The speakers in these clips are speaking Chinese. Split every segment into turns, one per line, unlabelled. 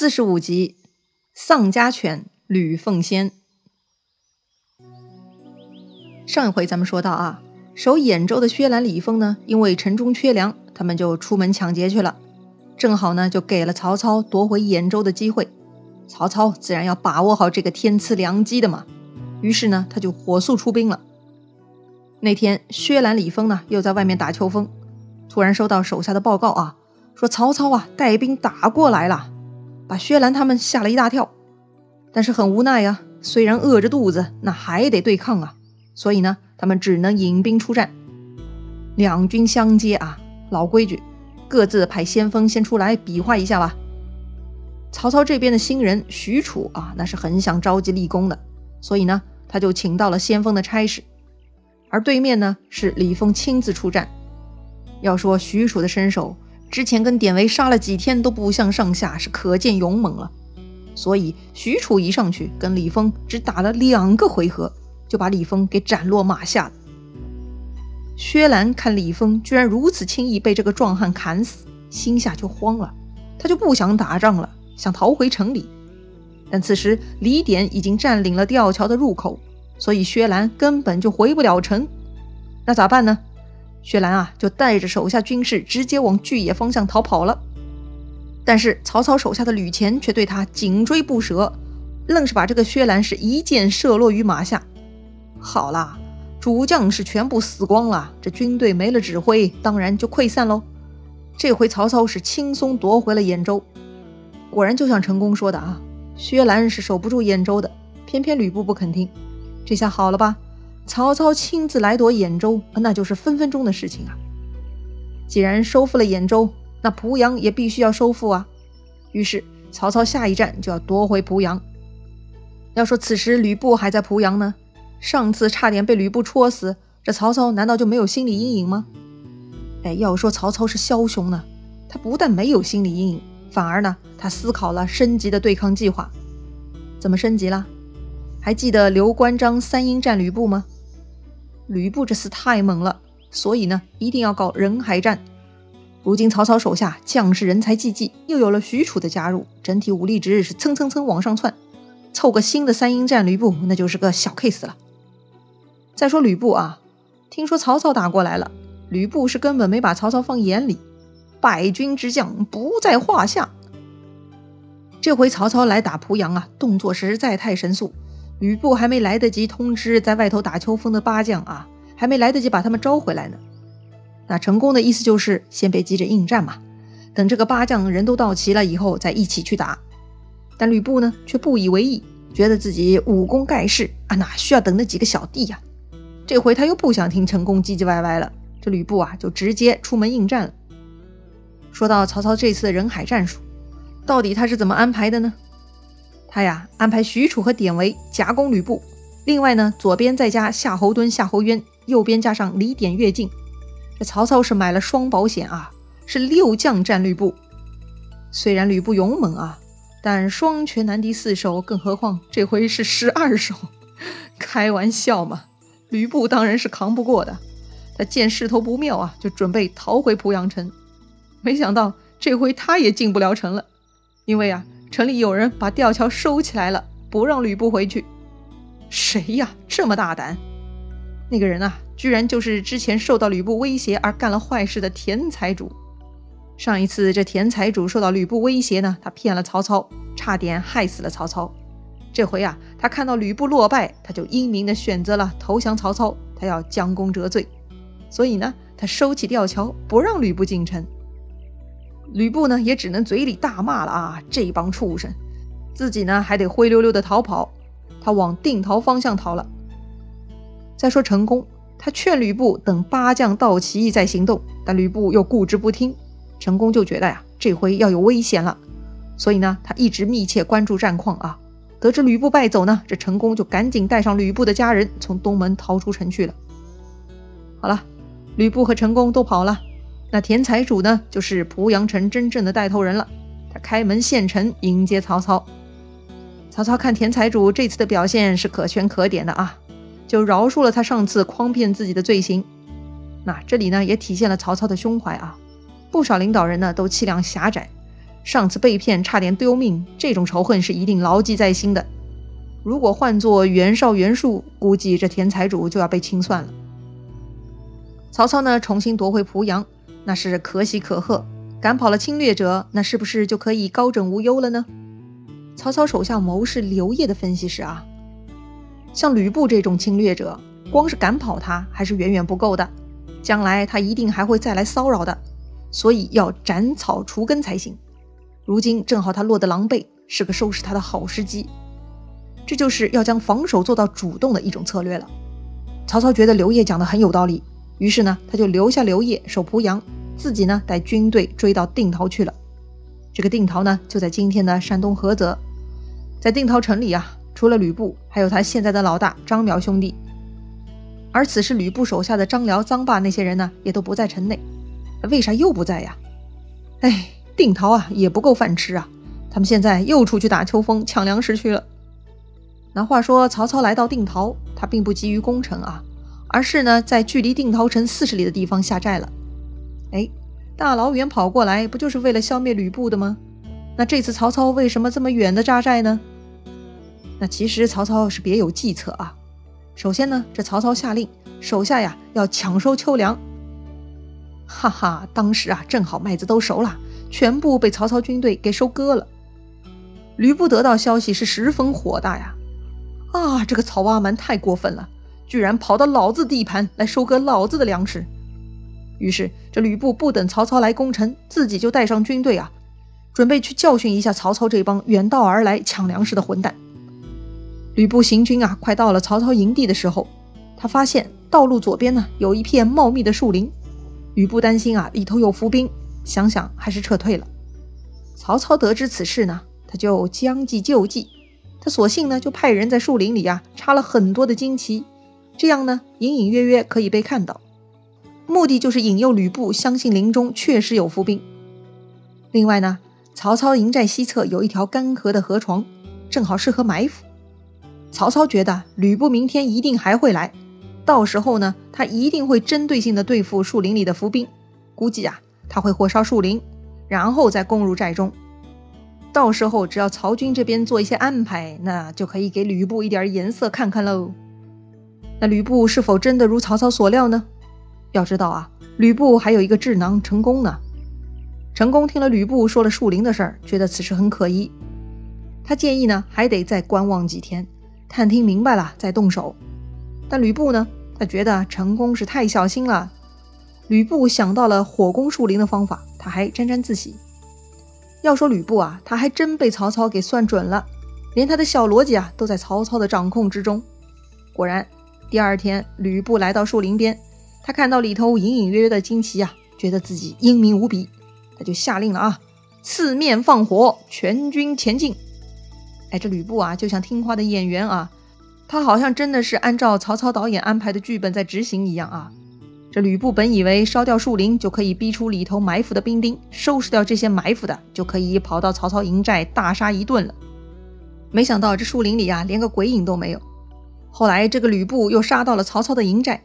四十五集，丧家犬吕奉先。上一回咱们说到啊，守兖州的薛兰、李丰呢，因为城中缺粮，他们就出门抢劫去了。正好呢，就给了曹操夺回兖州的机会。曹操自然要把握好这个天赐良机的嘛。于是呢，他就火速出兵了。那天，薛兰、李丰呢，又在外面打秋风，突然收到手下的报告啊，说曹操啊带兵打过来了。把薛兰他们吓了一大跳，但是很无奈呀。虽然饿着肚子，那还得对抗啊。所以呢，他们只能引兵出战。两军相接啊，老规矩，各自派先锋先出来比划一下吧。曹操这边的新人许褚啊，那是很想着急立功的，所以呢，他就请到了先锋的差事。而对面呢，是李丰亲自出战。要说许褚的身手。之前跟典韦杀了几天都不相上下，是可见勇猛了。所以许褚一上去跟李丰只打了两个回合，就把李丰给斩落马下了。薛兰看李丰居然如此轻易被这个壮汉砍死，心下就慌了，他就不想打仗了，想逃回城里。但此时李典已经占领了吊桥的入口，所以薛兰根本就回不了城。那咋办呢？薛兰啊，就带着手下军士直接往巨野方向逃跑了。但是曹操手下的吕虔却对他紧追不舍，愣是把这个薛兰是一箭射落于马下。好啦，主将是全部死光了，这军队没了指挥，当然就溃散喽。这回曹操是轻松夺回了兖州。果然就像陈宫说的啊，薛兰是守不住兖州的，偏偏吕布不肯听。这下好了吧？曹操亲自来夺兖州，那就是分分钟的事情啊！既然收复了兖州，那濮阳也必须要收复啊。于是曹操下一站就要夺回濮阳。要说此时吕布还在濮阳呢，上次差点被吕布戳死，这曹操难道就没有心理阴影吗？哎，要说曹操是枭雄呢，他不但没有心理阴影，反而呢，他思考了升级的对抗计划。怎么升级了？还记得刘关张三英战吕布吗？吕布这次太猛了，所以呢，一定要搞人海战。如今曹操手下将士人才济济，又有了许褚的加入，整体武力值是蹭蹭蹭往上窜，凑个新的三英战吕布，那就是个小 case 了。再说吕布啊，听说曹操打过来了，吕布是根本没把曹操放眼里，败军之将不在话下。这回曹操来打濮阳啊，动作实在太神速。吕布还没来得及通知在外头打秋风的八将啊，还没来得及把他们招回来呢。那成功的意思就是先别急着应战嘛，等这个八将人都到齐了以后再一起去打。但吕布呢却不以为意，觉得自己武功盖世啊，哪需要等那几个小弟呀？这回他又不想听成功唧唧歪歪了，这吕布啊就直接出门应战了。说到曹操这次的人海战术，到底他是怎么安排的呢？他呀，安排许褚和典韦夹攻吕布，另外呢，左边再加夏侯惇、夏侯渊，右边加上李典、乐进。这曹操是买了双保险啊，是六将战吕布。虽然吕布勇猛啊，但双拳难敌四手，更何况这回是十二手，开玩笑嘛！吕布当然是扛不过的。他见势头不妙啊，就准备逃回濮阳城。没想到这回他也进不了城了，因为啊。城里有人把吊桥收起来了，不让吕布回去。谁呀？这么大胆！那个人啊，居然就是之前受到吕布威胁而干了坏事的田财主。上一次这田财主受到吕布威胁呢，他骗了曹操，差点害死了曹操。这回啊，他看到吕布落败，他就英明的选择了投降曹操，他要将功折罪。所以呢，他收起吊桥，不让吕布进城。吕布呢，也只能嘴里大骂了啊！这帮畜生，自己呢还得灰溜溜的逃跑。他往定陶方向逃了。再说成功，他劝吕布等八将到齐再行动，但吕布又固执不听。成功就觉得呀，这回要有危险了，所以呢，他一直密切关注战况啊。得知吕布败走呢，这成功就赶紧带上吕布的家人从东门逃出城去了。好了，吕布和成功都跑了。那田财主呢，就是濮阳城真正的带头人了。他开门献城迎接曹操。曹操看田财主这次的表现是可圈可点的啊，就饶恕了他上次诓骗自己的罪行。那这里呢，也体现了曹操的胸怀啊。不少领导人呢都气量狭窄，上次被骗差点丢命，这种仇恨是一定牢记在心的。如果换做袁绍、袁术，估计这田财主就要被清算了。曹操呢，重新夺回濮阳，那是可喜可贺；赶跑了侵略者，那是不是就可以高枕无忧了呢？曹操手下谋士刘烨的分析是啊，像吕布这种侵略者，光是赶跑他还是远远不够的，将来他一定还会再来骚扰的，所以要斩草除根才行。如今正好他落得狼狈，是个收拾他的好时机。这就是要将防守做到主动的一种策略了。曹操觉得刘烨讲的很有道理，于是呢，他就留下刘烨守濮阳，自己呢带军队追到定陶去了。这个定陶呢，就在今天的山东菏泽。在定陶城里啊，除了吕布，还有他现在的老大张邈兄弟。而此时吕布手下的张辽、臧霸那些人呢，也都不在城内。为啥又不在呀？哎，定陶啊，也不够饭吃啊！他们现在又出去打秋风、抢粮食去了。那话说，曹操来到定陶，他并不急于攻城啊，而是呢，在距离定陶城四十里的地方下寨了。哎，大老远跑过来，不就是为了消灭吕布的吗？那这次曹操为什么这么远的扎寨呢？那其实曹操是别有计策啊。首先呢，这曹操下令手下呀要抢收秋粮。哈哈，当时啊正好麦子都熟了，全部被曹操军队给收割了。吕布得到消息是十分火大呀。啊，这个曹阿瞒太过分了，居然跑到老子地盘来收割老子的粮食。于是，这吕布不等曹操来攻城，自己就带上军队啊，准备去教训一下曹操这帮远道而来抢粮食的混蛋。吕布行军啊，快到了曹操营地的时候，他发现道路左边呢有一片茂密的树林。吕布担心啊里头有伏兵，想想还是撤退了。曹操得知此事呢，他就将计就计。他索性呢，就派人在树林里啊插了很多的旌旗，这样呢，隐隐约约可以被看到，目的就是引诱吕布相信林中确实有伏兵。另外呢，曹操营寨西侧有一条干涸的河床，正好适合埋伏。曹操觉得吕布明天一定还会来，到时候呢，他一定会针对性的对付树林里的伏兵，估计啊，他会火烧树林，然后再攻入寨中。到时候只要曹军这边做一些安排，那就可以给吕布一点颜色看看喽。那吕布是否真的如曹操所料呢？要知道啊，吕布还有一个智囊成功呢。成功听了吕布说了树林的事儿，觉得此事很可疑。他建议呢，还得再观望几天，探听明白了再动手。但吕布呢，他觉得成功是太小心了。吕布想到了火攻树林的方法，他还沾沾自喜。要说吕布啊，他还真被曹操给算准了，连他的小逻辑啊都在曹操的掌控之中。果然，第二天吕布来到树林边，他看到里头隐隐约约的旌旗啊，觉得自己英明无比，他就下令了啊，四面放火，全军前进。哎，这吕布啊，就像听话的演员啊，他好像真的是按照曹操导演安排的剧本在执行一样啊。这吕布本以为烧掉树林就可以逼出里头埋伏的兵丁，收拾掉这些埋伏的，就可以跑到曹操营寨大杀一顿了。没想到这树林里啊，连个鬼影都没有。后来这个吕布又杀到了曹操的营寨，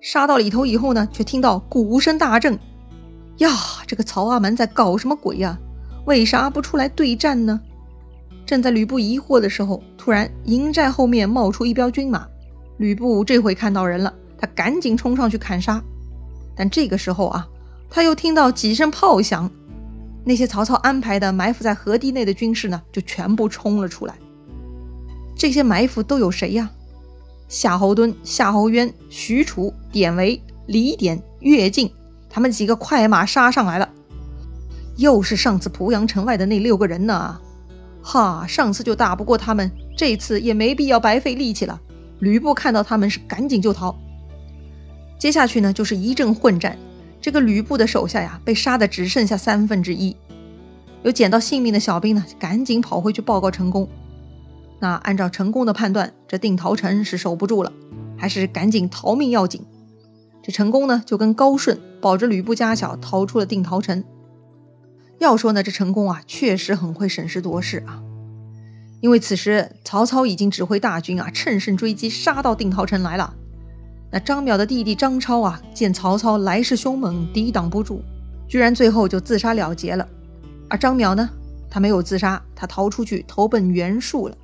杀到里头以后呢，却听到鼓声大震。呀，这个曹阿瞒在搞什么鬼呀？为啥不出来对战呢？正在吕布疑惑的时候，突然营寨后面冒出一彪军马，吕布这回看到人了。他赶紧冲上去砍杀，但这个时候啊，他又听到几声炮响，那些曹操安排的埋伏在河堤内的军士呢，就全部冲了出来。这些埋伏都有谁呀？夏侯惇、夏侯渊、许褚、典韦、李典、乐进，他们几个快马杀上来了。又是上次濮阳城外的那六个人呢？哈，上次就打不过他们，这次也没必要白费力气了。吕布看到他们是赶紧就逃。接下去呢，就是一阵混战。这个吕布的手下呀，被杀的只剩下三分之一。有捡到性命的小兵呢，赶紧跑回去报告成功。那按照成功的判断，这定陶城是守不住了，还是赶紧逃命要紧。这成功呢，就跟高顺保着吕布家小逃出了定陶城。要说呢，这成功啊，确实很会审时度势啊。因为此时曹操已经指挥大军啊，乘胜追击，杀到定陶城来了。那张邈的弟弟张超啊，见曹操来势凶猛，抵挡不住，居然最后就自杀了结了。而张邈呢，他没有自杀，他逃出去投奔袁术了。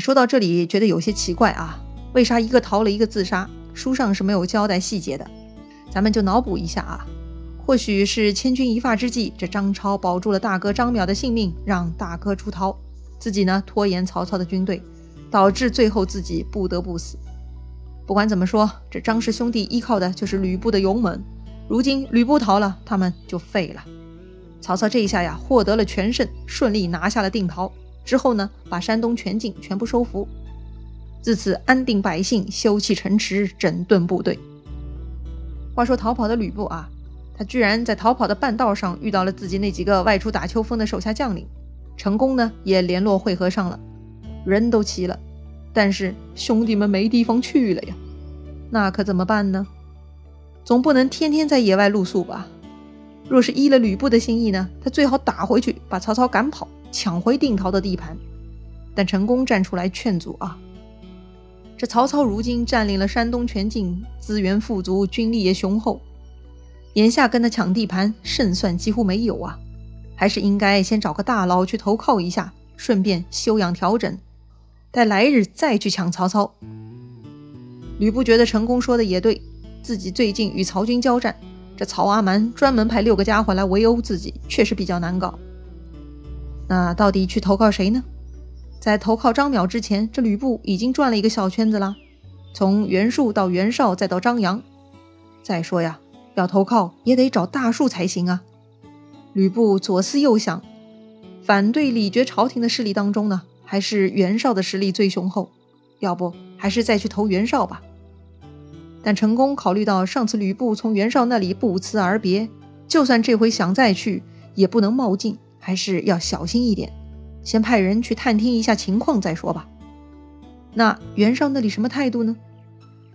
说到这里，觉得有些奇怪啊，为啥一个逃了，一个自杀？书上是没有交代细节的，咱们就脑补一下啊。或许是千钧一发之际，这张超保住了大哥张邈的性命，让大哥出逃，自己呢拖延曹操的军队，导致最后自己不得不死。不管怎么说，这张氏兄弟依靠的就是吕布的勇猛，如今吕布逃了，他们就废了。曹操这一下呀，获得了全胜，顺利拿下了定陶。之后呢，把山东全境全部收服，自此安定百姓，修葺城池，整顿部队。话说逃跑的吕布啊。他居然在逃跑的半道上遇到了自己那几个外出打秋风的手下将领，成功呢也联络会合上了，人都齐了，但是兄弟们没地方去了呀，那可怎么办呢？总不能天天在野外露宿吧？若是依了吕布的心意呢，他最好打回去，把曹操赶跑，抢回定陶的地盘。但成功站出来劝阻啊，这曹操如今占领了山东全境，资源富足，军力也雄厚。眼下跟他抢地盘，胜算几乎没有啊！还是应该先找个大佬去投靠一下，顺便休养调整，待来日再去抢曹操。吕布觉得成功说的也对，自己最近与曹军交战，这曹阿瞒专门派六个家伙来围殴自己，确实比较难搞。那到底去投靠谁呢？在投靠张邈之前，这吕布已经转了一个小圈子了，从袁术到袁绍，再到张扬。再说呀。要投靠也得找大树才行啊！吕布左思右想，反对李傕朝廷的势力当中呢，还是袁绍的实力最雄厚。要不还是再去投袁绍吧。但成功考虑到上次吕布从袁绍那里不辞而别，就算这回想再去，也不能冒进，还是要小心一点，先派人去探听一下情况再说吧。那袁绍那里什么态度呢？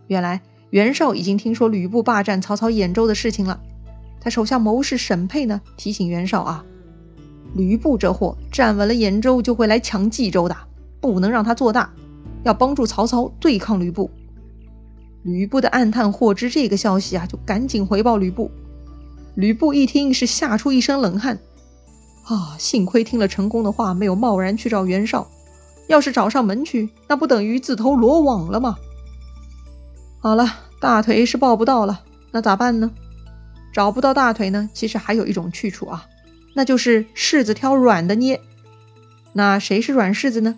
原来。袁绍已经听说吕布霸占曹操兖州的事情了，他手下谋士沈佩呢提醒袁绍啊，吕布这货站稳了兖州就会来抢冀州的，不能让他做大，要帮助曹操对抗吕布。吕布的暗探获知这个消息啊，就赶紧回报吕布。吕布一听是吓出一身冷汗，啊，幸亏听了成功的话，没有贸然去找袁绍，要是找上门去，那不等于自投罗网了吗？好了，大腿是抱不到了，那咋办呢？找不到大腿呢？其实还有一种去处啊，那就是柿子挑软的捏。那谁是软柿子呢？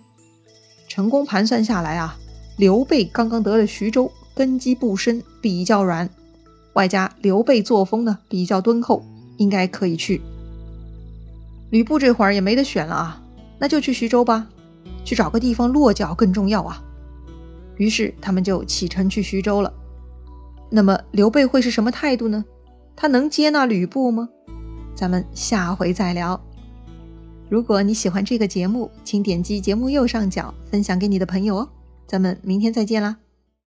成功盘算下来啊，刘备刚刚得了徐州，根基不深，比较软，外加刘备作风呢比较敦厚，应该可以去。吕布这会儿也没得选了啊，那就去徐州吧，去找个地方落脚更重要啊。于是他们就启程去徐州了。那么刘备会是什么态度呢？他能接纳吕布吗？咱们下回再聊。如果你喜欢这个节目，请点击节目右上角分享给你的朋友哦。咱们明天再见啦！